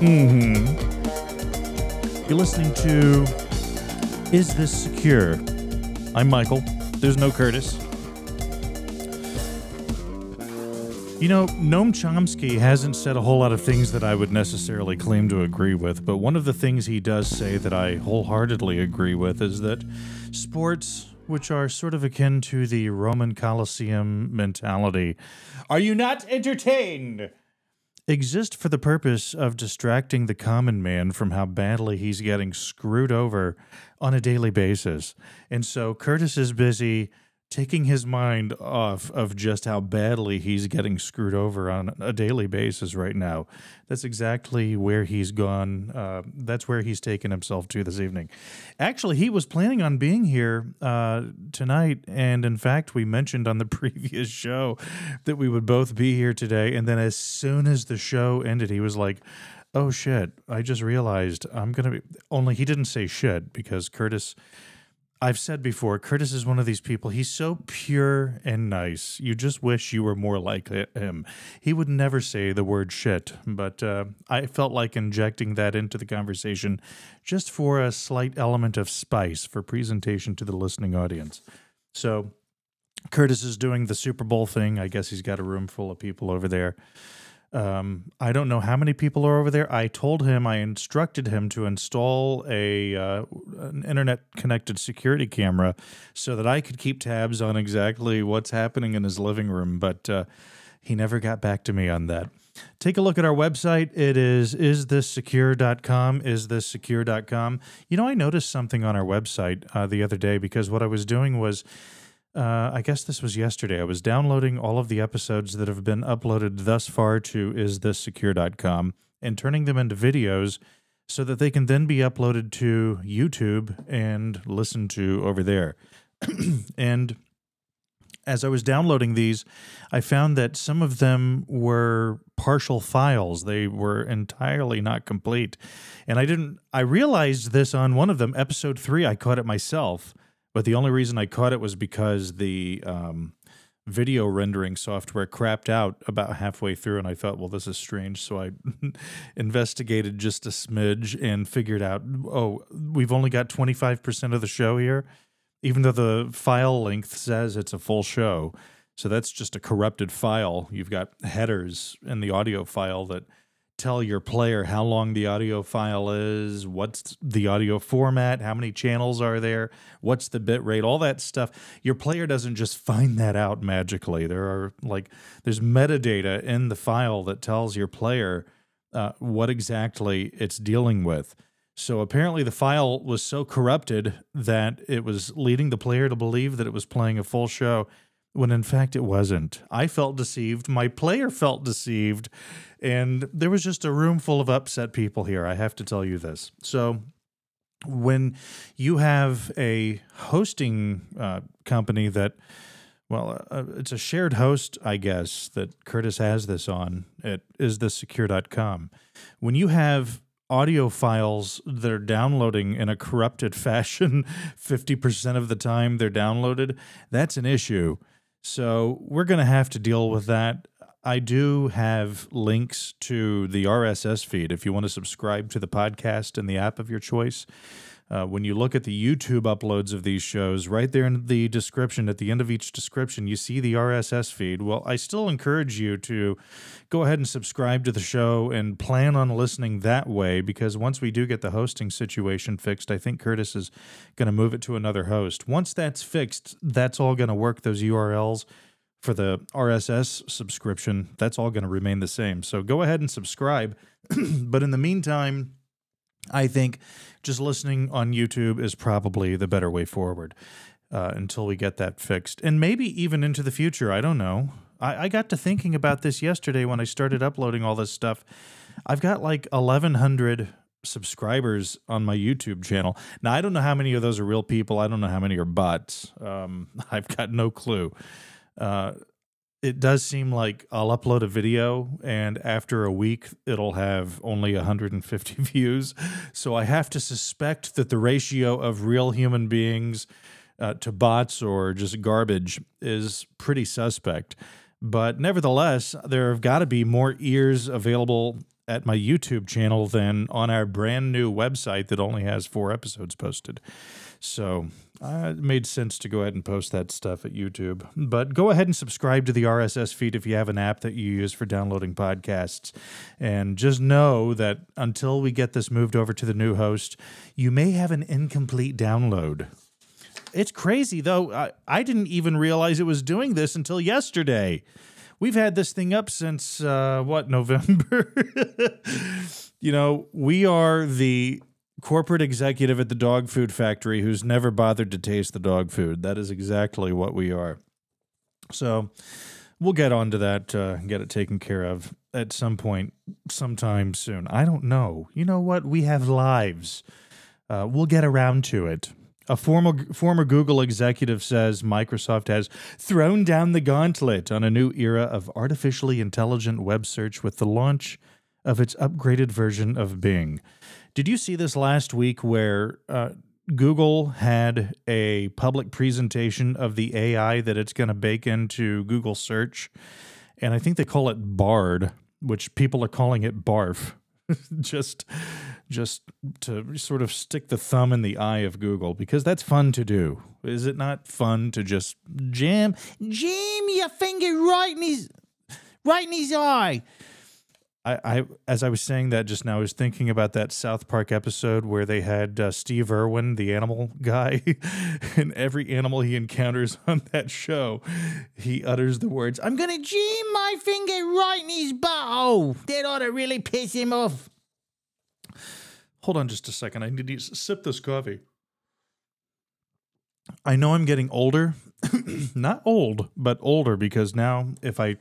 Mm-hmm. You're listening to Is This Secure? I'm Michael. There's no Curtis. You know, Noam Chomsky hasn't said a whole lot of things that I would necessarily claim to agree with, but one of the things he does say that I wholeheartedly agree with is that sports, which are sort of akin to the Roman Colosseum mentality, are you not entertained? Exist for the purpose of distracting the common man from how badly he's getting screwed over on a daily basis. And so Curtis is busy taking his mind off of just how badly he's getting screwed over on a daily basis right now. That's exactly where he's gone. Uh, that's where he's taken himself to this evening. Actually, he was planning on being here uh, tonight. And in fact, we mentioned on the previous show that we would both be here today. And then as soon as the show ended, he was like, Oh shit, I just realized I'm going to be. Only he didn't say shit because Curtis I've said before, Curtis is one of these people. He's so pure and nice. You just wish you were more like him. He would never say the word shit, but uh, I felt like injecting that into the conversation just for a slight element of spice for presentation to the listening audience. So, Curtis is doing the Super Bowl thing. I guess he's got a room full of people over there. Um, I don't know how many people are over there. I told him, I instructed him to install a uh, an internet connected security camera so that I could keep tabs on exactly what's happening in his living room. But uh, he never got back to me on that. Take a look at our website. It is isthisSecure.com. IsthisSecure.com. You know, I noticed something on our website uh, the other day because what I was doing was uh, I guess this was yesterday. I was downloading all of the episodes that have been uploaded thus far to isthisSecure.com and turning them into videos so that they can then be uploaded to YouTube and listened to over there. and as I was downloading these, I found that some of them were partial files. They were entirely not complete. And I didn't, I realized this on one of them, episode three, I caught it myself. But the only reason I caught it was because the um, video rendering software crapped out about halfway through, and I thought, well, this is strange. So I investigated just a smidge and figured out, oh, we've only got 25% of the show here, even though the file length says it's a full show. So that's just a corrupted file. You've got headers in the audio file that tell your player how long the audio file is, what's the audio format, how many channels are there, what's the bit rate, all that stuff. Your player doesn't just find that out magically. There are like there's metadata in the file that tells your player uh, what exactly it's dealing with. So apparently the file was so corrupted that it was leading the player to believe that it was playing a full show when in fact it wasn't. I felt deceived. My player felt deceived. And there was just a room full of upset people here. I have to tell you this. So, when you have a hosting uh, company that, well, uh, it's a shared host, I guess, that Curtis has this on, it is the secure.com. When you have audio files that are downloading in a corrupted fashion 50% of the time they're downloaded, that's an issue. So we're going to have to deal with that. I do have links to the RSS feed if you want to subscribe to the podcast in the app of your choice. Uh, when you look at the YouTube uploads of these shows, right there in the description, at the end of each description, you see the RSS feed. Well, I still encourage you to go ahead and subscribe to the show and plan on listening that way because once we do get the hosting situation fixed, I think Curtis is going to move it to another host. Once that's fixed, that's all going to work. Those URLs for the RSS subscription, that's all going to remain the same. So go ahead and subscribe. but in the meantime, I think just listening on YouTube is probably the better way forward uh, until we get that fixed. And maybe even into the future. I don't know. I, I got to thinking about this yesterday when I started uploading all this stuff. I've got like 1,100 subscribers on my YouTube channel. Now, I don't know how many of those are real people. I don't know how many are bots. Um, I've got no clue. Uh, it does seem like I'll upload a video and after a week it'll have only 150 views. So I have to suspect that the ratio of real human beings uh, to bots or just garbage is pretty suspect. But nevertheless, there have got to be more ears available at my YouTube channel than on our brand new website that only has four episodes posted. So uh, it made sense to go ahead and post that stuff at YouTube. But go ahead and subscribe to the RSS feed if you have an app that you use for downloading podcasts. And just know that until we get this moved over to the new host, you may have an incomplete download. It's crazy, though. I, I didn't even realize it was doing this until yesterday. We've had this thing up since, uh, what, November? you know, we are the corporate executive at the dog food factory who's never bothered to taste the dog food. That is exactly what we are. So we'll get onto that, uh, get it taken care of at some point, sometime soon. I don't know. You know what? We have lives. Uh, we'll get around to it. A former former Google executive says Microsoft has thrown down the gauntlet on a new era of artificially intelligent web search with the launch of its upgraded version of Bing. Did you see this last week where uh, Google had a public presentation of the AI that it's going to bake into Google search? And I think they call it Bard, which people are calling it Barf. just just to sort of stick the thumb in the eye of Google because that's fun to do. Is it not fun to just jam jam your finger right in his right in his eye? I, I as I was saying that just now, I was thinking about that South Park episode where they had uh, Steve Irwin, the animal guy, and every animal he encounters on that show, he utters the words, "I'm gonna jam my finger right in his butthole." That ought to really piss him off. Hold on just a second. I need to sip this coffee. I know I'm getting older. Not old, but older because now if I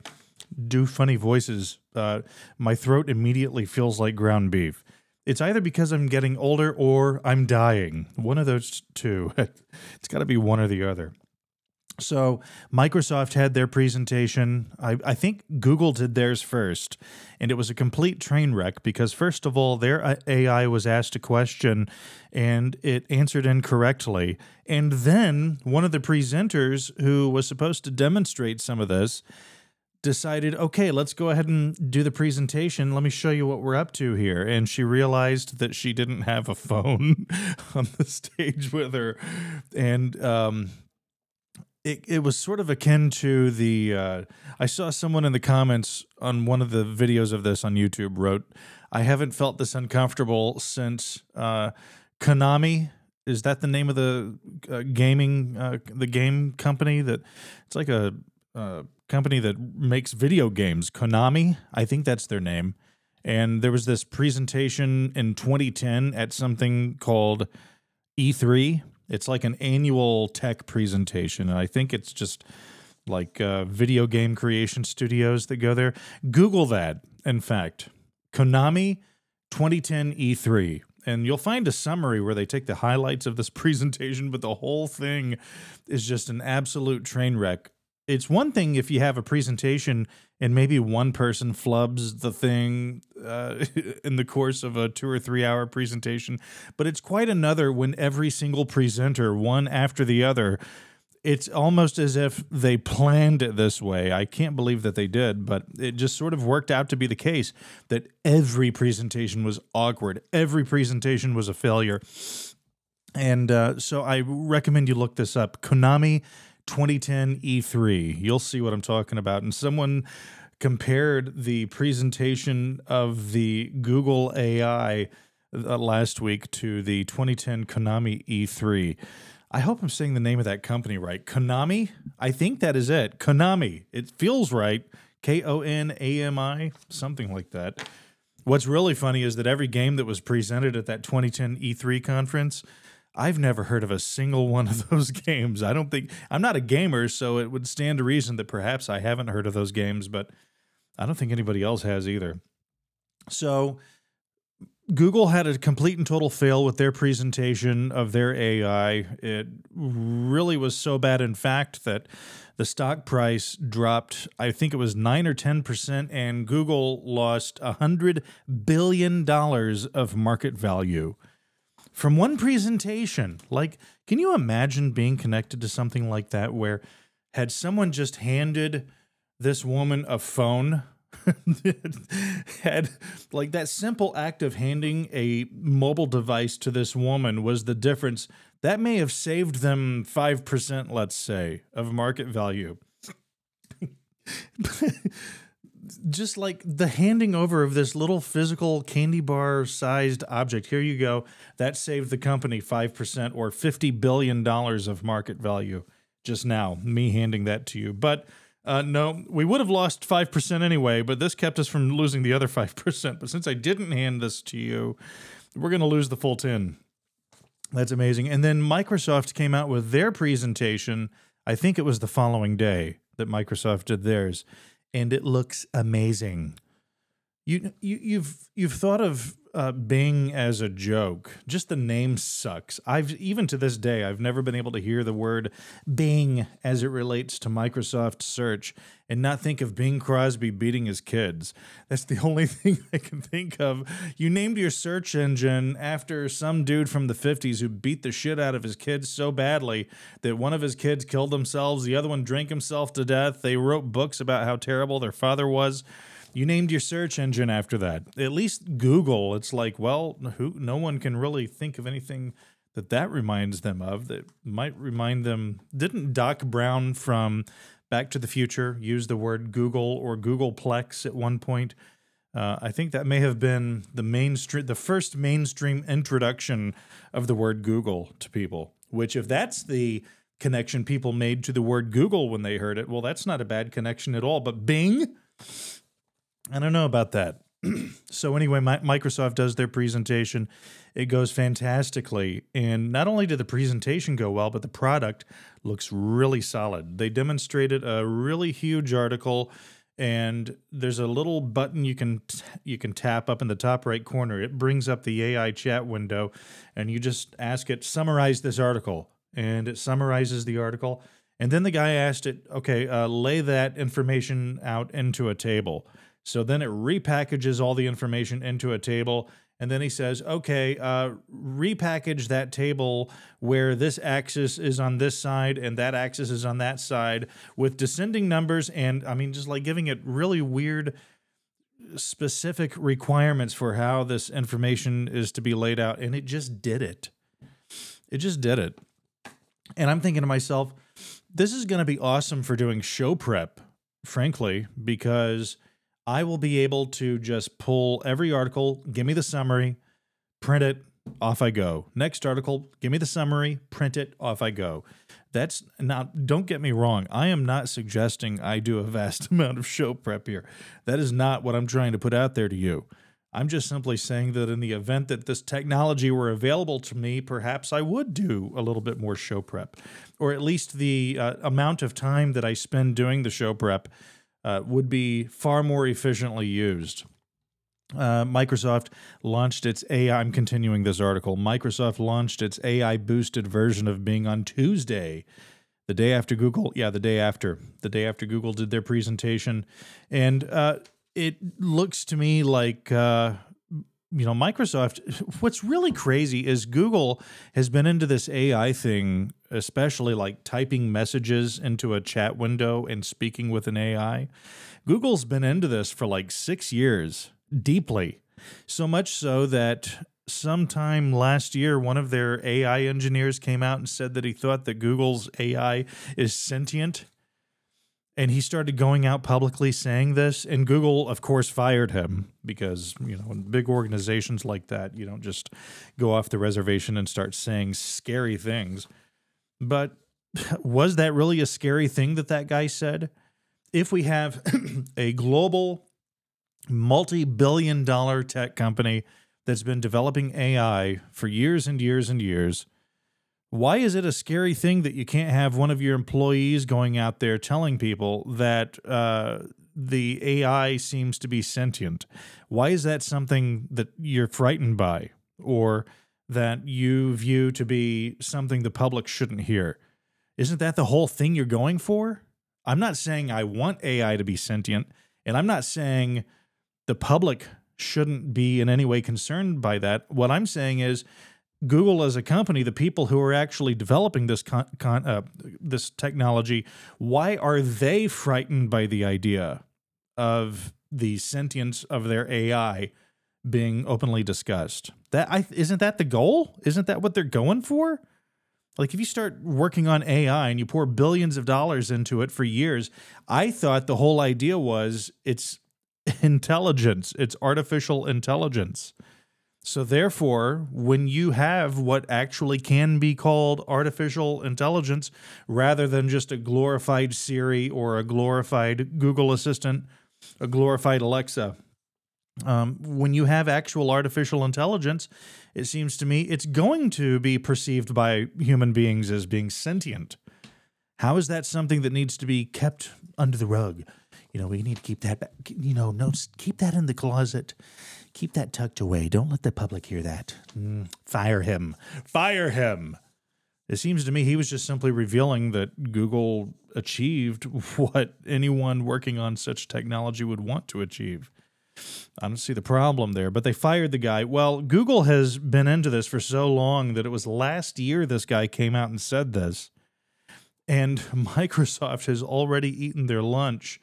do funny voices, uh, my throat immediately feels like ground beef. It's either because I'm getting older or I'm dying. One of those two. it's got to be one or the other. So Microsoft had their presentation. I, I, think Google did theirs first, and it was a complete train wreck because first of all, their uh, AI was asked a question and it answered incorrectly. And then one of the presenters who was supposed to demonstrate some of this decided, okay, let's go ahead and do the presentation. Let me show you what we're up to here. And she realized that she didn't have a phone on the stage with her. And um, it, it was sort of akin to the uh, i saw someone in the comments on one of the videos of this on youtube wrote i haven't felt this uncomfortable since uh, konami is that the name of the uh, gaming uh, the game company that it's like a uh, company that makes video games konami i think that's their name. And there was this presentation in 2010 at something called e3 it's like an annual tech presentation, and I think it's just like uh, video game creation studios that go there. Google that. In fact, Konami 2010 E3 and you'll find a summary where they take the highlights of this presentation, but the whole thing is just an absolute train wreck it's one thing if you have a presentation and maybe one person flubs the thing uh, in the course of a two or three hour presentation, but it's quite another when every single presenter, one after the other, it's almost as if they planned it this way. I can't believe that they did, but it just sort of worked out to be the case that every presentation was awkward, every presentation was a failure. And uh, so I recommend you look this up. Konami 2010 E3. You'll see what I'm talking about. And someone compared the presentation of the Google AI uh, last week to the 2010 Konami E3. I hope I'm saying the name of that company right. Konami? I think that is it. Konami. It feels right. K O N A M I, something like that. What's really funny is that every game that was presented at that 2010 E3 conference I've never heard of a single one of those games. I don't think I'm not a gamer, so it would stand to reason that perhaps I haven't heard of those games, but I don't think anybody else has either. So Google had a complete and total fail with their presentation of their AI. It really was so bad, in fact, that the stock price dropped, I think it was 9 or 10%, and Google lost $100 billion of market value from one presentation. Like, can you imagine being connected to something like that where had someone just handed this woman a phone had like that simple act of handing a mobile device to this woman was the difference that may have saved them 5% let's say of market value just like the handing over of this little physical candy bar sized object here you go that saved the company 5% or 50 billion dollars of market value just now me handing that to you but uh, no, we would have lost 5% anyway, but this kept us from losing the other 5%. But since I didn't hand this to you, we're going to lose the full 10. That's amazing. And then Microsoft came out with their presentation. I think it was the following day that Microsoft did theirs, and it looks amazing. You, you you've you've thought of uh, Bing as a joke. Just the name sucks. I've even to this day I've never been able to hear the word Bing as it relates to Microsoft search and not think of Bing Crosby beating his kids. That's the only thing I can think of. You named your search engine after some dude from the 50s who beat the shit out of his kids so badly that one of his kids killed themselves, the other one drank himself to death. They wrote books about how terrible their father was. You named your search engine after that. At least Google, it's like, well, who no one can really think of anything that that reminds them of that might remind them. Didn't Doc Brown from Back to the Future use the word Google or Googleplex at one point? Uh, I think that may have been the mainstream, the first mainstream introduction of the word Google to people. Which, if that's the connection people made to the word Google when they heard it, well, that's not a bad connection at all. But Bing, I don't know about that. so anyway, my, Microsoft does their presentation. It goes fantastically, and not only did the presentation go well, but the product looks really solid. They demonstrated a really huge article, and there's a little button you can t- you can tap up in the top right corner. It brings up the AI chat window, and you just ask it summarize this article, and it summarizes the article. And then the guy asked it, okay, uh, lay that information out into a table. So then it repackages all the information into a table. And then he says, okay, uh, repackage that table where this axis is on this side and that axis is on that side with descending numbers. And I mean, just like giving it really weird, specific requirements for how this information is to be laid out. And it just did it. It just did it. And I'm thinking to myself, this is going to be awesome for doing show prep, frankly, because I will be able to just pull every article, give me the summary, print it, off I go. Next article, give me the summary, print it, off I go. That's not, don't get me wrong. I am not suggesting I do a vast amount of show prep here. That is not what I'm trying to put out there to you. I'm just simply saying that in the event that this technology were available to me, perhaps I would do a little bit more show prep, or at least the uh, amount of time that I spend doing the show prep uh, would be far more efficiently used. Uh, Microsoft launched its AI. I'm continuing this article. Microsoft launched its AI boosted version of Bing on Tuesday, the day after Google. Yeah, the day after. The day after Google did their presentation. And uh, it looks to me like uh, you know, Microsoft, what's really crazy is Google has been into this AI thing, especially like typing messages into a chat window and speaking with an AI. Google's been into this for like six years, deeply. So much so that sometime last year, one of their AI engineers came out and said that he thought that Google's AI is sentient and he started going out publicly saying this and google of course fired him because you know in big organizations like that you don't just go off the reservation and start saying scary things but was that really a scary thing that that guy said if we have a global multi-billion dollar tech company that's been developing ai for years and years and years why is it a scary thing that you can't have one of your employees going out there telling people that uh, the AI seems to be sentient? Why is that something that you're frightened by or that you view to be something the public shouldn't hear? Isn't that the whole thing you're going for? I'm not saying I want AI to be sentient, and I'm not saying the public shouldn't be in any way concerned by that. What I'm saying is, Google as a company, the people who are actually developing this con, con, uh, this technology, why are they frightened by the idea of the sentience of their AI being openly discussed. That I isn't that the goal? Isn't that what they're going for? Like if you start working on AI and you pour billions of dollars into it for years, I thought the whole idea was it's intelligence, it's artificial intelligence. So therefore, when you have what actually can be called artificial intelligence rather than just a glorified Siri or a glorified Google Assistant, a glorified Alexa, um, when you have actual artificial intelligence, it seems to me it's going to be perceived by human beings as being sentient. How is that something that needs to be kept under the rug? You know, we need to keep that, you know, no, keep that in the closet. Keep that tucked away. Don't let the public hear that. Mm, fire him. Fire him. It seems to me he was just simply revealing that Google achieved what anyone working on such technology would want to achieve. I don't see the problem there, but they fired the guy. Well, Google has been into this for so long that it was last year this guy came out and said this. And Microsoft has already eaten their lunch.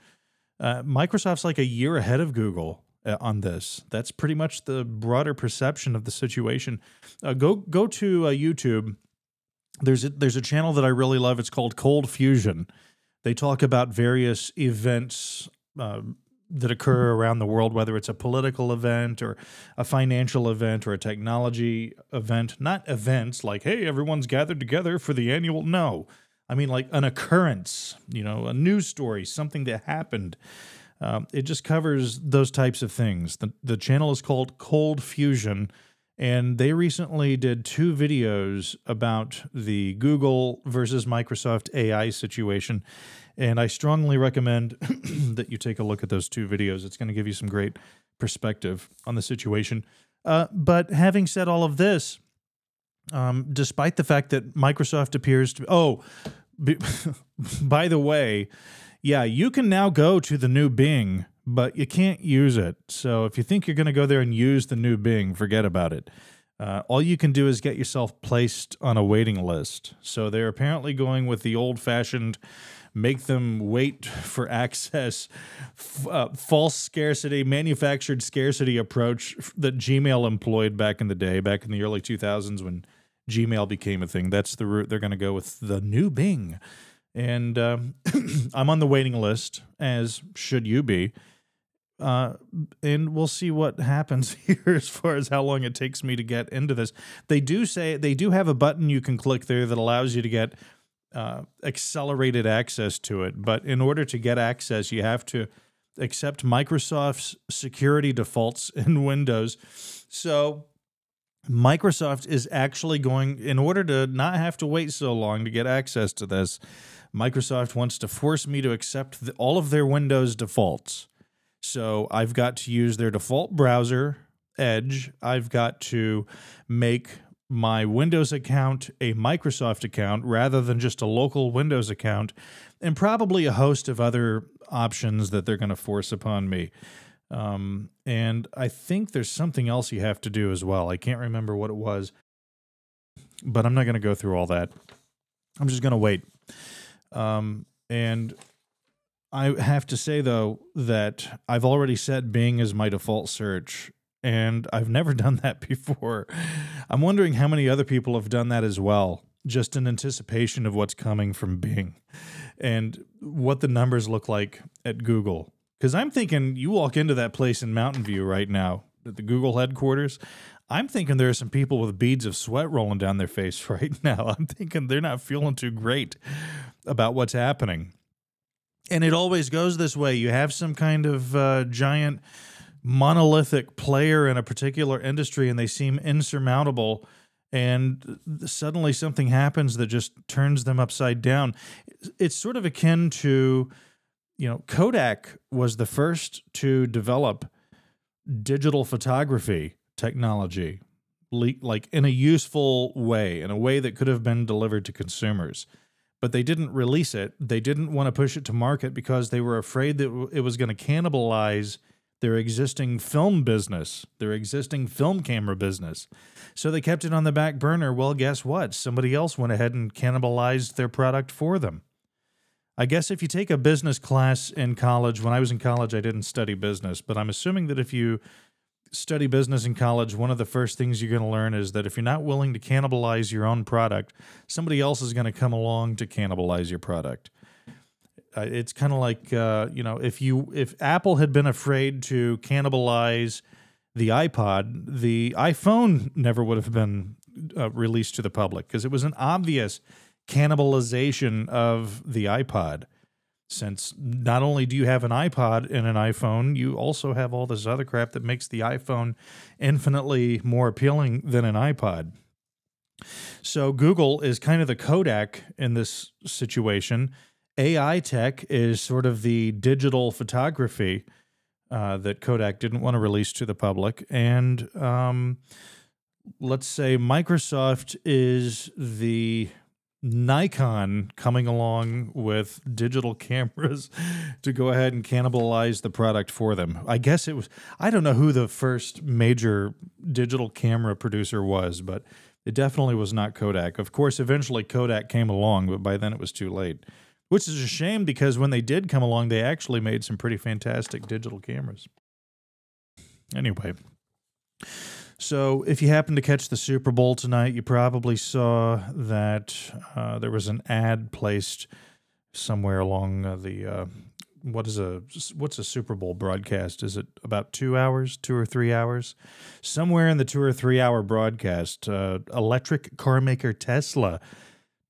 Uh, Microsoft's like a year ahead of Google uh, on this. That's pretty much the broader perception of the situation. Uh, go go to uh, YouTube. There's a, there's a channel that I really love. It's called Cold Fusion. They talk about various events uh, that occur around the world, whether it's a political event or a financial event or a technology event. Not events like, hey, everyone's gathered together for the annual. No. I mean, like an occurrence, you know, a news story, something that happened. Um, it just covers those types of things. The, the channel is called Cold Fusion, and they recently did two videos about the Google versus Microsoft AI situation. And I strongly recommend that you take a look at those two videos. It's going to give you some great perspective on the situation. Uh, but having said all of this, um, despite the fact that Microsoft appears to, oh, be, by the way, yeah, you can now go to the new Bing, but you can't use it. So if you think you're going to go there and use the new Bing, forget about it. Uh, all you can do is get yourself placed on a waiting list. So they're apparently going with the old fashioned make them wait for access, f- uh, false scarcity, manufactured scarcity approach that Gmail employed back in the day, back in the early 2000s when Gmail became a thing. That's the route they're going to go with the new Bing and um, I'm on the waiting list, as should you be. Uh, and we'll see what happens here as far as how long it takes me to get into this. They do say they do have a button you can click there that allows you to get uh, accelerated access to it. But in order to get access, you have to accept Microsoft's security defaults in Windows. So Microsoft is actually going, in order to not have to wait so long to get access to this, Microsoft wants to force me to accept the, all of their Windows defaults. So I've got to use their default browser, Edge. I've got to make my Windows account a Microsoft account rather than just a local Windows account, and probably a host of other options that they're going to force upon me. Um, and I think there's something else you have to do as well. I can't remember what it was, but I'm not going to go through all that. I'm just going to wait. Um, and I have to say though that I've already set Bing as my default search, and I've never done that before. I'm wondering how many other people have done that as well, just in anticipation of what's coming from Bing and what the numbers look like at Google. Because I'm thinking you walk into that place in Mountain View right now, at the Google headquarters. I'm thinking there are some people with beads of sweat rolling down their face right now. I'm thinking they're not feeling too great about what's happening. And it always goes this way. You have some kind of uh, giant monolithic player in a particular industry and they seem insurmountable and suddenly something happens that just turns them upside down. It's sort of akin to, you know, Kodak was the first to develop digital photography technology like in a useful way in a way that could have been delivered to consumers but they didn't release it they didn't want to push it to market because they were afraid that it was going to cannibalize their existing film business their existing film camera business. So they kept it on the back burner. Well guess what? Somebody else went ahead and cannibalized their product for them. I guess if you take a business class in college, when I was in college, I didn't study business, but I'm assuming that if you study business in college, one of the first things you're going to learn is that if you're not willing to cannibalize your own product, somebody else is going to come along to cannibalize your product. Uh, it's kind of like uh, you know if you if Apple had been afraid to cannibalize the iPod, the iPhone never would have been uh, released to the public because it was an obvious cannibalization of the iPod since not only do you have an iPod and an iPhone, you also have all this other crap that makes the iPhone infinitely more appealing than an iPod. So Google is kind of the Kodak in this situation. AI tech is sort of the digital photography uh, that Kodak didn't want to release to the public. And um, let's say Microsoft is the Nikon coming along with digital cameras to go ahead and cannibalize the product for them. I guess it was, I don't know who the first major digital camera producer was, but it definitely was not Kodak. Of course, eventually Kodak came along, but by then it was too late, which is a shame because when they did come along, they actually made some pretty fantastic digital cameras. Anyway. So, if you happen to catch the Super Bowl tonight, you probably saw that uh, there was an ad placed somewhere along uh, the uh, what is a what's a Super Bowl broadcast? Is it about two hours, two or three hours? Somewhere in the two or three hour broadcast, uh, electric car maker Tesla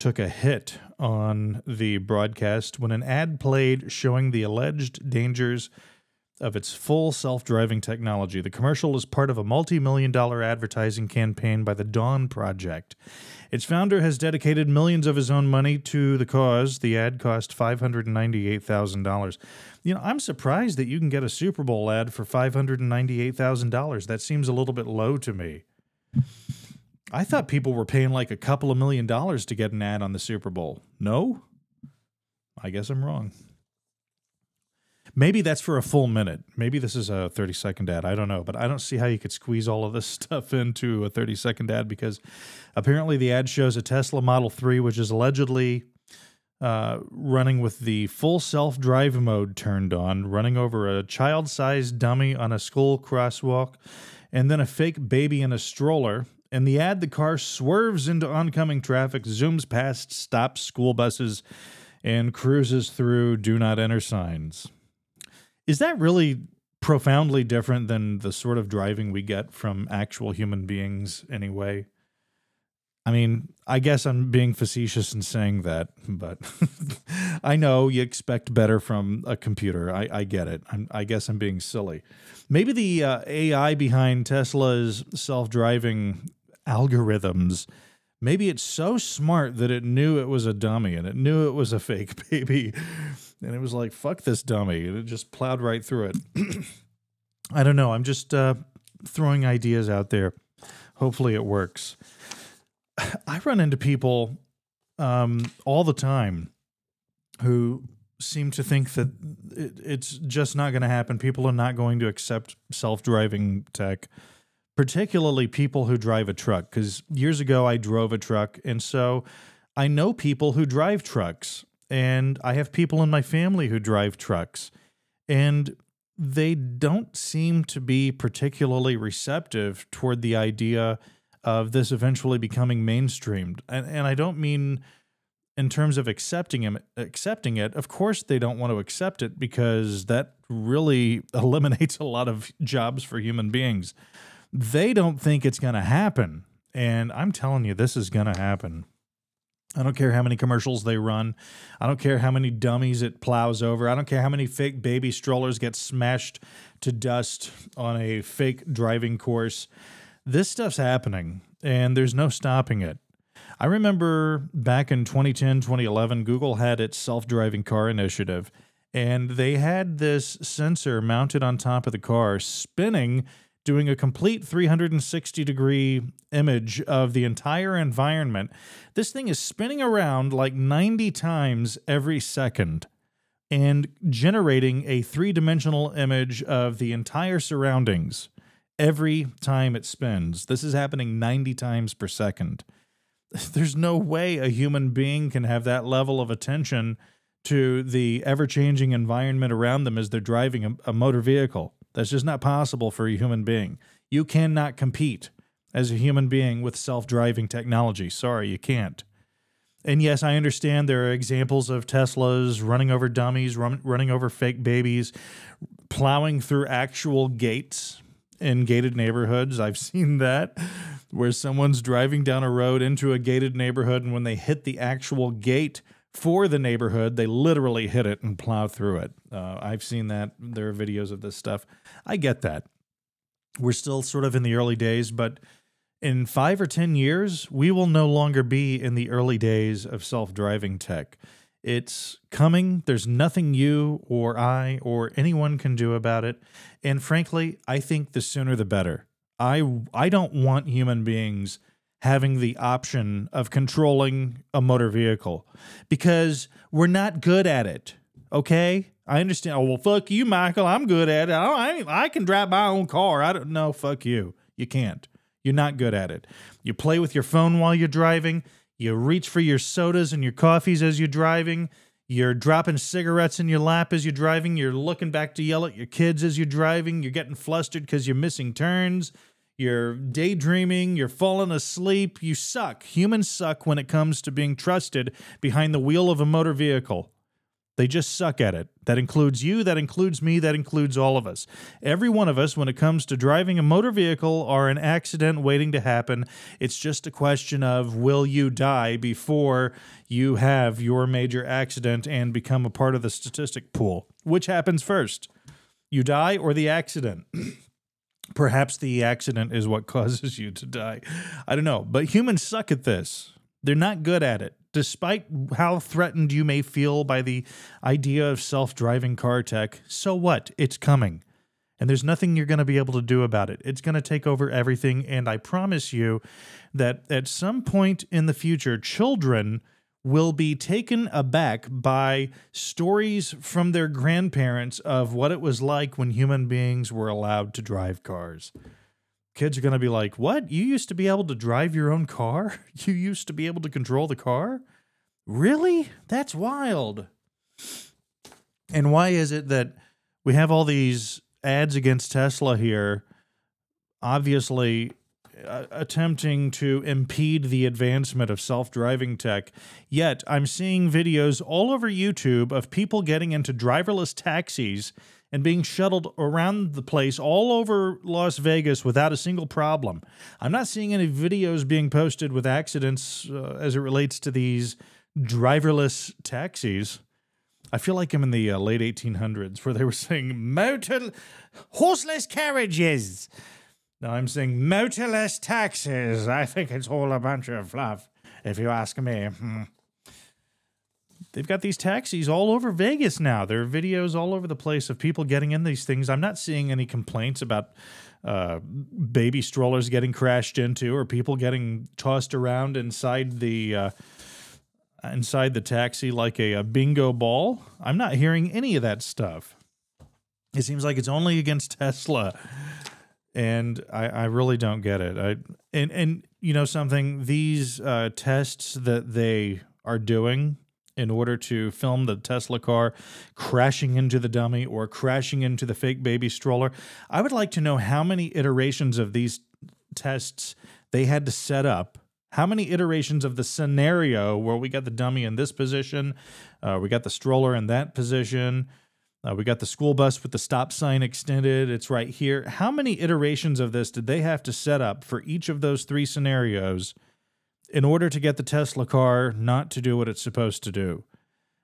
took a hit on the broadcast when an ad played showing the alleged dangers of its full self driving technology. The commercial is part of a multi million dollar advertising campaign by the Dawn Project. Its founder has dedicated millions of his own money to the cause. The ad cost $598,000. You know, I'm surprised that you can get a Super Bowl ad for $598,000. That seems a little bit low to me. I thought people were paying like a couple of million dollars to get an ad on the Super Bowl. No? I guess I'm wrong. Maybe that's for a full minute. Maybe this is a 30 second ad. I don't know, but I don't see how you could squeeze all of this stuff into a 30 second ad because apparently the ad shows a Tesla Model 3, which is allegedly uh, running with the full self drive mode turned on, running over a child sized dummy on a school crosswalk, and then a fake baby in a stroller. In the ad, the car swerves into oncoming traffic, zooms past, stops school buses, and cruises through do not enter signs. Is that really profoundly different than the sort of driving we get from actual human beings anyway? I mean, I guess I'm being facetious in saying that, but I know you expect better from a computer. I, I get it. I'm, i guess I'm being silly. Maybe the uh, AI behind Tesla's self driving algorithms maybe it's so smart that it knew it was a dummy and it knew it was a fake baby. And it was like fuck this dummy and it just plowed right through it. I don't know. I'm just uh, throwing ideas out there. Hopefully it works. I run into people um, all the time who seem to think that it, it's just not going to happen. People are not going to accept self-driving tech particularly people who drive a truck. Because years ago, I drove a truck. And so I know people who drive trucks. And I have people in my family who drive trucks. And they don't seem to be particularly receptive toward the idea of this eventually becoming mainstreamed. And, and I don't mean in terms of accepting him accepting it of course they don't want to accept it because that really eliminates a lot of jobs for human beings they don't think it's going to happen. And I'm telling you, this is going to happen. I don't care how many commercials they run. I don't care how many dummies it plows over. I don't care how many fake baby strollers get smashed to dust on a fake driving course. This stuff's happening, and there's no stopping it. I remember back in 2010, 2011, Google had its self driving car initiative, and they had this sensor mounted on top of the car spinning doing a complete 360 degree image of the entire environment. This thing is spinning around like 90 times every second and generating a three dimensional image of the entire surroundings every time it spins. This is happening 90 times per second. There's no way a human being can have that level of attention to the ever changing environment around them as they're driving a, a motor vehicle. That's just not possible for a human being. You cannot compete as a human being with self driving technology. Sorry, you can't. And yes, I understand there are examples of Teslas running over dummies, run, running over fake babies, plowing through actual gates in gated neighborhoods. I've seen that where someone's driving down a road into a gated neighborhood, and when they hit the actual gate for the neighborhood, they literally hit it and plow through it. Uh, I've seen that. There are videos of this stuff. I get that. We're still sort of in the early days, but in five or 10 years, we will no longer be in the early days of self driving tech. It's coming. There's nothing you or I or anyone can do about it. And frankly, I think the sooner the better. I, I don't want human beings having the option of controlling a motor vehicle because we're not good at it. Okay? I understand. Oh, well, fuck you, Michael. I'm good at it. I, I, I can drive my own car. I don't know. Fuck you. You can't. You're not good at it. You play with your phone while you're driving. You reach for your sodas and your coffees as you're driving. You're dropping cigarettes in your lap as you're driving. You're looking back to yell at your kids as you're driving. You're getting flustered because you're missing turns. You're daydreaming. You're falling asleep. You suck. Humans suck when it comes to being trusted behind the wheel of a motor vehicle. They just suck at it. That includes you, that includes me, that includes all of us. Every one of us, when it comes to driving a motor vehicle are an accident waiting to happen, it's just a question of will you die before you have your major accident and become a part of the statistic pool? Which happens first? You die or the accident? Perhaps the accident is what causes you to die. I don't know. But humans suck at this. They're not good at it despite how threatened you may feel by the idea of self driving car tech, so what? It's coming. And there's nothing you're going to be able to do about it. It's going to take over everything. And I promise you that at some point in the future, children will be taken aback by stories from their grandparents of what it was like when human beings were allowed to drive cars kids are going to be like, What? You used to be able to drive your own car? You used to be able to control the car? Really? That's wild. And why is it that we have all these ads against Tesla here, obviously uh, attempting to impede the advancement of self driving tech? Yet I'm seeing videos all over YouTube of people getting into driverless taxis and being shuttled around the place all over Las Vegas without a single problem. I'm not seeing any videos being posted with accidents uh, as it relates to these driverless taxis. I feel like I'm in the uh, late 1800s where they were saying motor horseless carriages. Now I'm saying motorless taxis. I think it's all a bunch of fluff, if you ask me. Hmm they've got these taxis all over Vegas now. There are videos all over the place of people getting in these things. I'm not seeing any complaints about uh, baby strollers getting crashed into or people getting tossed around inside the uh, inside the taxi like a, a bingo ball. I'm not hearing any of that stuff. It seems like it's only against Tesla. And I, I really don't get it. I and and you know something, these uh, tests that they are doing in order to film the Tesla car crashing into the dummy or crashing into the fake baby stroller. I would like to know how many iterations of these tests they had to set up. How many iterations of the scenario where we got the dummy in this position, uh, we got the stroller in that position, uh, we got the school bus with the stop sign extended, it's right here. How many iterations of this did they have to set up for each of those three scenarios in order to get the Tesla car not to do what it's supposed to do.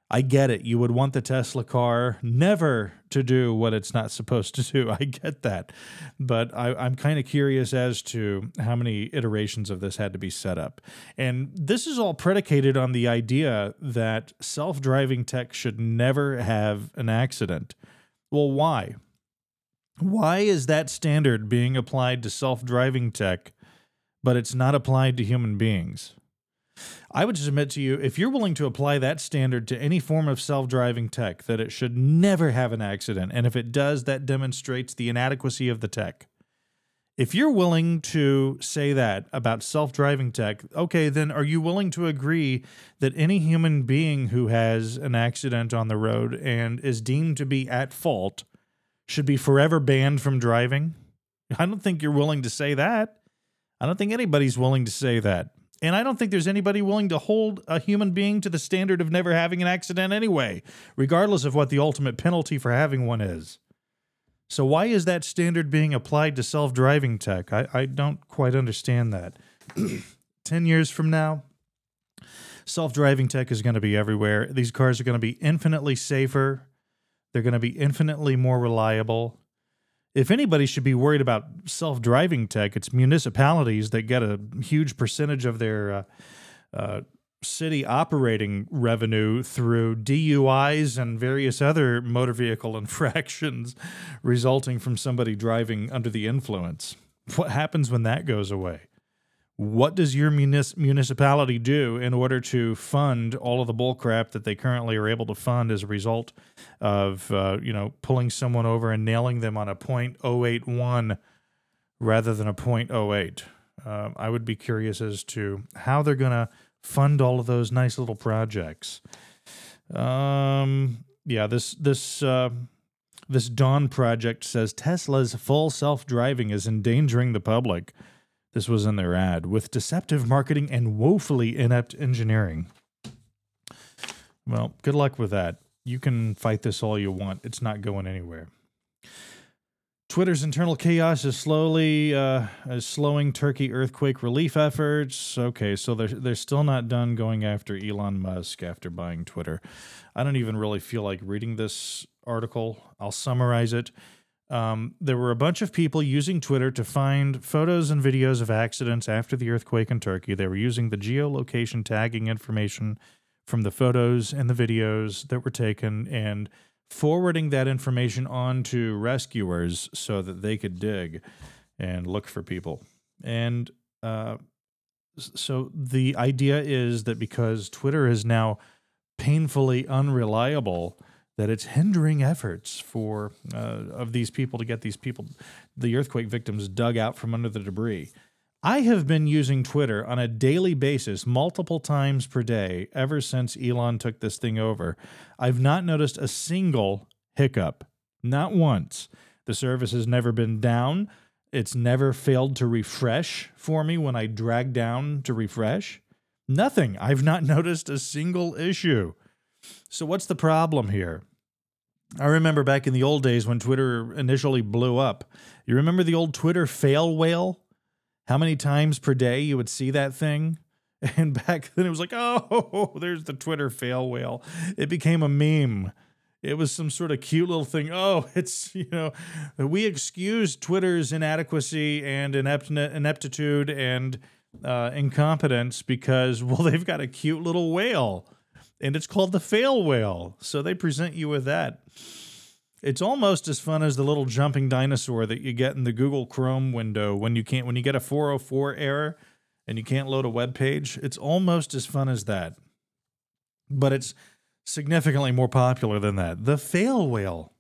I get it. You would want the Tesla car never to do what it's not supposed to do. I get that. But I, am kind of curious as to how many iterations of this had to be set up. And this is all predicated on the idea that self driving tech should never have an accident. Well, why? Why is that standard being applied to self driving tech but it's not applied to human beings. I would submit to you if you're willing to apply that standard to any form of self driving tech, that it should never have an accident. And if it does, that demonstrates the inadequacy of the tech. If you're willing to say that about self driving tech, okay, then are you willing to agree that any human being who has an accident on the road and is deemed to be at fault should be forever banned from driving? I don't think you're willing to say that. I don't think anybody's willing to say that. And I don't think there's anybody willing to hold a human being to the standard of never having an accident anyway, regardless of what the ultimate penalty for having one is. So, why is that standard being applied to self driving tech? I, I don't quite understand that. 10 years from now, self driving tech is going to be everywhere. These cars are going to be infinitely safer, they're going to be infinitely more reliable if anybody should be worried about self driving tech, it's municipalities that get a huge percentage of their uh, uh, city operating revenue through DUIs and various other motor vehicle infractions resulting from somebody driving under the influence. What happens when that goes away? What does your munis- municipality do in order to fund all of the bullcrap that they currently are able to fund as a result of uh, you know pulling someone over and nailing them on a .081 rather than a .08? Um, I would be curious as to how they're going to fund all of those nice little projects. Um, yeah, this this uh, this Dawn project says Tesla's full self driving is endangering the public. This was in their ad with deceptive marketing and woefully inept engineering. Well, good luck with that. You can fight this all you want, it's not going anywhere. Twitter's internal chaos is slowly uh, is slowing Turkey earthquake relief efforts. Okay, so they're they're still not done going after Elon Musk after buying Twitter. I don't even really feel like reading this article. I'll summarize it. Um, there were a bunch of people using Twitter to find photos and videos of accidents after the earthquake in Turkey. They were using the geolocation tagging information from the photos and the videos that were taken and forwarding that information on to rescuers so that they could dig and look for people. And uh, so the idea is that because Twitter is now painfully unreliable, that it's hindering efforts for uh, of these people to get these people, the earthquake victims, dug out from under the debris. I have been using Twitter on a daily basis, multiple times per day, ever since Elon took this thing over. I've not noticed a single hiccup, not once. The service has never been down. It's never failed to refresh for me when I drag down to refresh. Nothing. I've not noticed a single issue. So, what's the problem here? I remember back in the old days when Twitter initially blew up. You remember the old Twitter fail whale? How many times per day you would see that thing? And back then it was like, oh, there's the Twitter fail whale. It became a meme. It was some sort of cute little thing. Oh, it's, you know, we excuse Twitter's inadequacy and inept- ineptitude and uh, incompetence because, well, they've got a cute little whale and it's called the fail whale. So they present you with that. It's almost as fun as the little jumping dinosaur that you get in the Google Chrome window when you can't when you get a 404 error and you can't load a web page. It's almost as fun as that. But it's significantly more popular than that. The fail whale.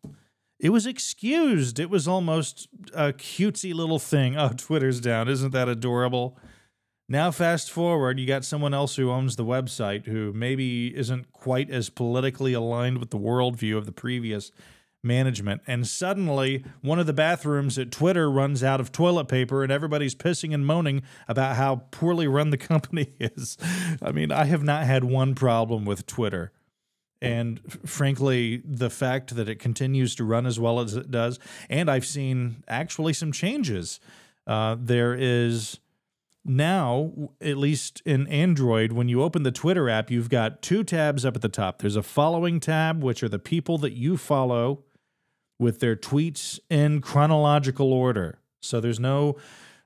It was excused. It was almost a cutesy little thing. Oh, Twitter's down. Isn't that adorable? Now, fast forward, you got someone else who owns the website who maybe isn't quite as politically aligned with the worldview of the previous management. And suddenly, one of the bathrooms at Twitter runs out of toilet paper, and everybody's pissing and moaning about how poorly run the company is. I mean, I have not had one problem with Twitter. And frankly, the fact that it continues to run as well as it does, and I've seen actually some changes. Uh, there is now, at least in Android, when you open the Twitter app, you've got two tabs up at the top. There's a following tab, which are the people that you follow with their tweets in chronological order. So there's no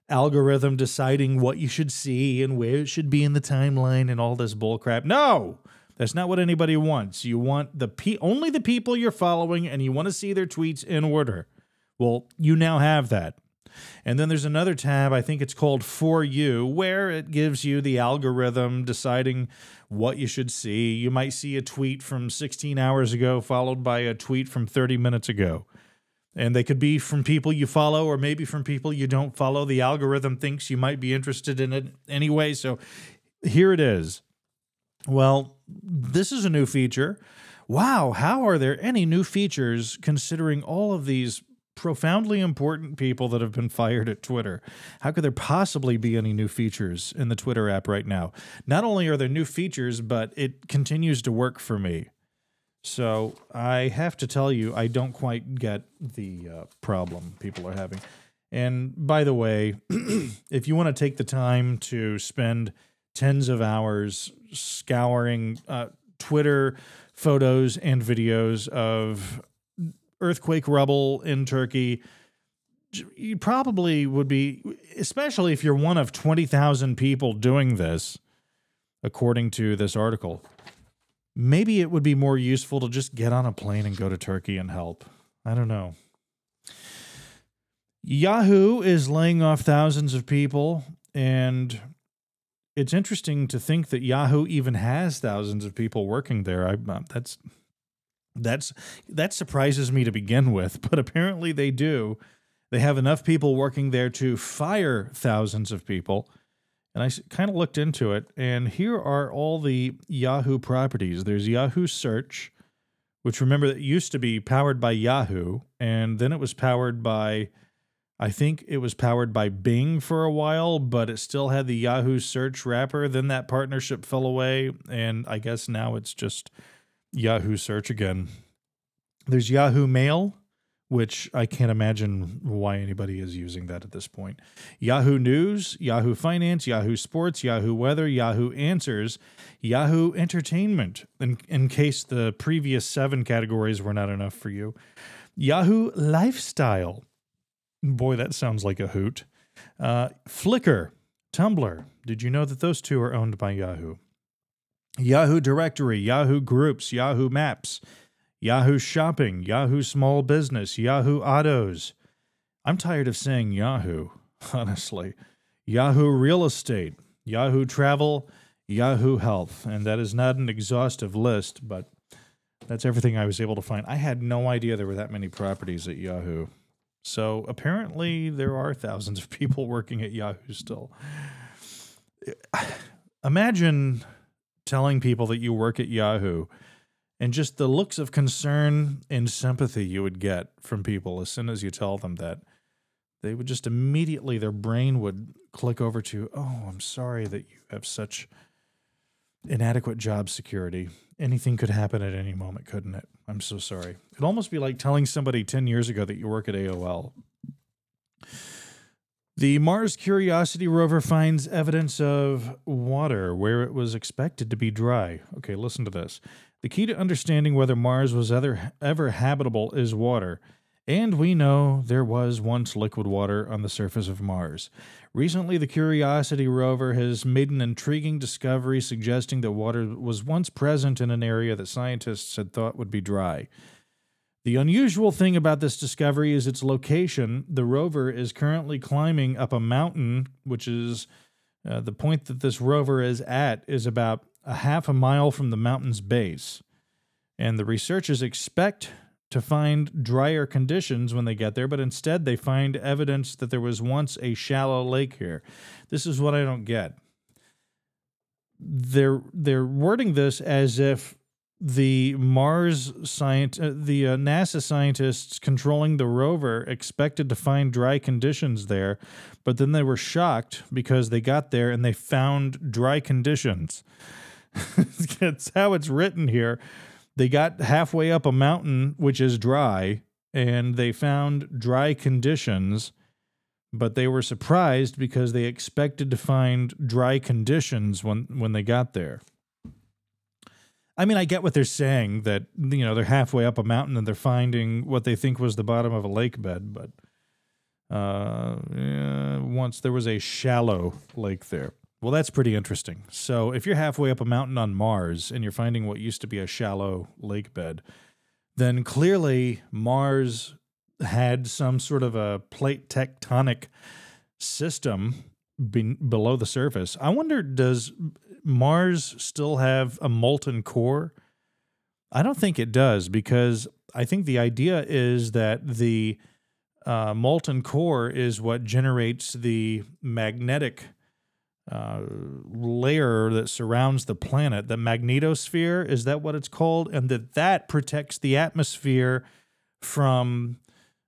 algorithm deciding what you should see and where it should be in the timeline and all this bullcrap. No, that's not what anybody wants. You want the pe- only the people you're following, and you want to see their tweets in order. Well, you now have that. And then there's another tab, I think it's called For You, where it gives you the algorithm deciding what you should see. You might see a tweet from 16 hours ago followed by a tweet from 30 minutes ago. And they could be from people you follow or maybe from people you don't follow. The algorithm thinks you might be interested in it anyway. So here it is. Well, this is a new feature. Wow, how are there any new features considering all of these profoundly important people that have been fired at Twitter. How could there possibly be any new features in the Twitter app right now? Not only are there new features, but it continues to work for me. So I have to tell you, I don't quite get the uh, problem people are having. And by the way, if you want to take the time to spend tens of hours scouring uh, Twitter photos and videos of earthquake rubble in Turkey, you probably would be, especially if you're one of 20,000 people doing this, according to this article. Maybe it would be more useful to just get on a plane and go to Turkey and help. I don't know. Yahoo is laying off thousands of people, and it's interesting to think that Yahoo even has thousands of people working there. I, uh, that's that's that surprises me to begin with, but apparently they do. They have enough people working there to fire thousands of people. And I kind of looked into it, and here are all the Yahoo properties. There's Yahoo Search, which remember that used to be powered by Yahoo, and then it was powered by, I think it was powered by Bing for a while, but it still had the Yahoo Search wrapper. Then that partnership fell away, and I guess now it's just Yahoo search again. There's Yahoo Mail, which I can't imagine why anybody is using that at this point. Yahoo News, Yahoo Finance, Yahoo Sports, Yahoo Weather, Yahoo Answers, Yahoo Entertainment, in, in case the previous seven categories were not enough for you. Yahoo Lifestyle. Boy, that sounds like a hoot. Uh, Flickr, Tumblr. Did you know that those two are owned by Yahoo? Yahoo Directory, Yahoo Groups, Yahoo Maps, Yahoo Shopping, Yahoo Small Business, Yahoo Autos. I'm tired of saying Yahoo, honestly. Yahoo Real Estate, Yahoo Travel, Yahoo Health. And that is not an exhaustive list, but that's everything I was able to find. I had no idea there were that many properties at Yahoo. So apparently there are thousands of people working at Yahoo still. Imagine telling people that you work at Yahoo and just the looks of concern and sympathy you would get from people as soon as you tell them that they would just immediately their brain would click over to oh i'm sorry that you have such inadequate job security. Anything could happen at any moment couldn't it? I'm so sorry. It'd almost be like telling somebody 10 years ago that you work at aol the Mars Curiosity rover finds evidence of water where it was expected to be dry. Okay, listen to this. The key to understanding whether Mars was ever, ever habitable is water. And we know there was once liquid water on the surface of Mars. Recently, the Curiosity rover has made an intriguing discovery suggesting that water was once present in an area that scientists had thought would be dry. The unusual thing about this discovery is its location. The rover is currently climbing up a mountain, which is uh, the point that this rover is at is about a half a mile from the mountain's base. And the researchers expect to find drier conditions when they get there, but instead they find evidence that there was once a shallow lake here. This is what I don't get. They're they're wording this as if the Mars science, uh, the uh, NASA scientists controlling the rover expected to find dry conditions there, but then they were shocked because they got there and they found dry conditions. That's how it's written here. They got halfway up a mountain, which is dry, and they found dry conditions, but they were surprised because they expected to find dry conditions when, when they got there. I mean, I get what they're saying that you know they're halfway up a mountain and they're finding what they think was the bottom of a lake bed, but uh, yeah, once there was a shallow lake there. Well, that's pretty interesting. So, if you're halfway up a mountain on Mars and you're finding what used to be a shallow lake bed, then clearly Mars had some sort of a plate tectonic system be- below the surface. I wonder, does Mars still have a molten core? I don't think it does because I think the idea is that the uh, molten core is what generates the magnetic uh, layer that surrounds the planet, the magnetosphere. Is that what it's called? And that that protects the atmosphere from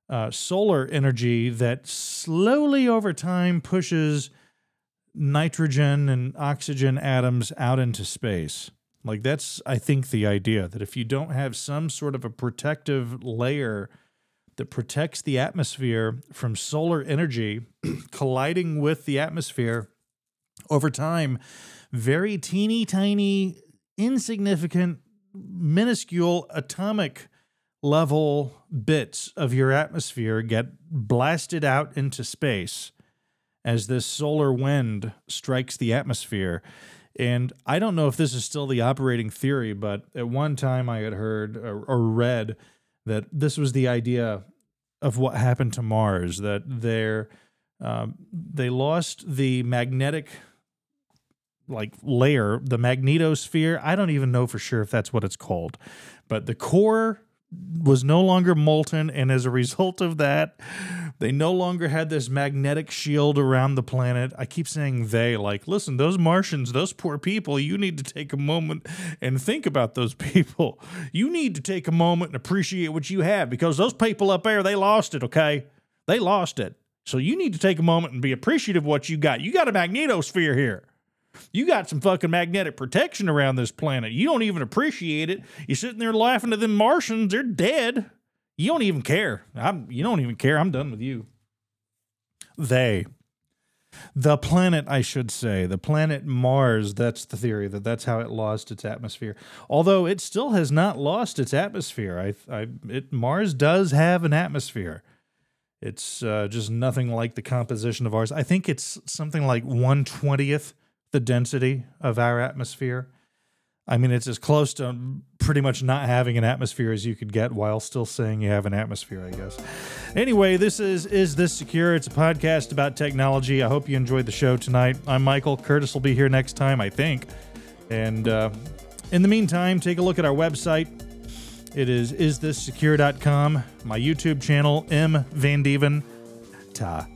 uh, solar energy that slowly over time pushes nitrogen and oxygen atoms out into space. Like that's I think the idea that if you don't have some sort of a protective layer that protects the atmosphere from solar energy colliding with the atmosphere over time, very teeny tiny, insignificant, minuscule atomic level bits of your atmosphere get blasted out into space as this solar wind strikes the atmosphere and I don't know if this is still the operating theory, but at one time I had heard or, read that this was the idea of what happened to Mars, that they um, they lost the magnetic like layer, the magnetosphere. I don't even know for sure if that's what it's called, but the core was no longer molten, and as a result of that, they no longer had this magnetic shield around the planet. I keep saying they, like, listen, those Martians, those poor people, you need to take a moment and think about those people. You need to take a moment and appreciate what you have because those people up there, they lost it, okay? They lost it. So you need to take a moment and be appreciative of what you got. You got a magnetosphere here. You got some fucking magnetic protection around this planet. You don't even appreciate it. You're sitting there laughing at them Martians. They're dead. You don't even care. I'm, you don't even care. I'm done with you. They. The planet, I should say, the planet Mars, that's the theory that that's how it lost its atmosphere. Although it still has not lost its atmosphere. I, I, it, Mars does have an atmosphere. It's uh, just nothing like the composition of ours. I think it's something like 120th the density of our atmosphere. I mean, it's as close to pretty much not having an atmosphere as you could get while still saying you have an atmosphere, I guess. Anyway, this is Is This Secure? It's a podcast about technology. I hope you enjoyed the show tonight. I'm Michael. Curtis will be here next time, I think. And uh, in the meantime, take a look at our website. It is isthissecure.com. My YouTube channel, M Van Deven. Ta.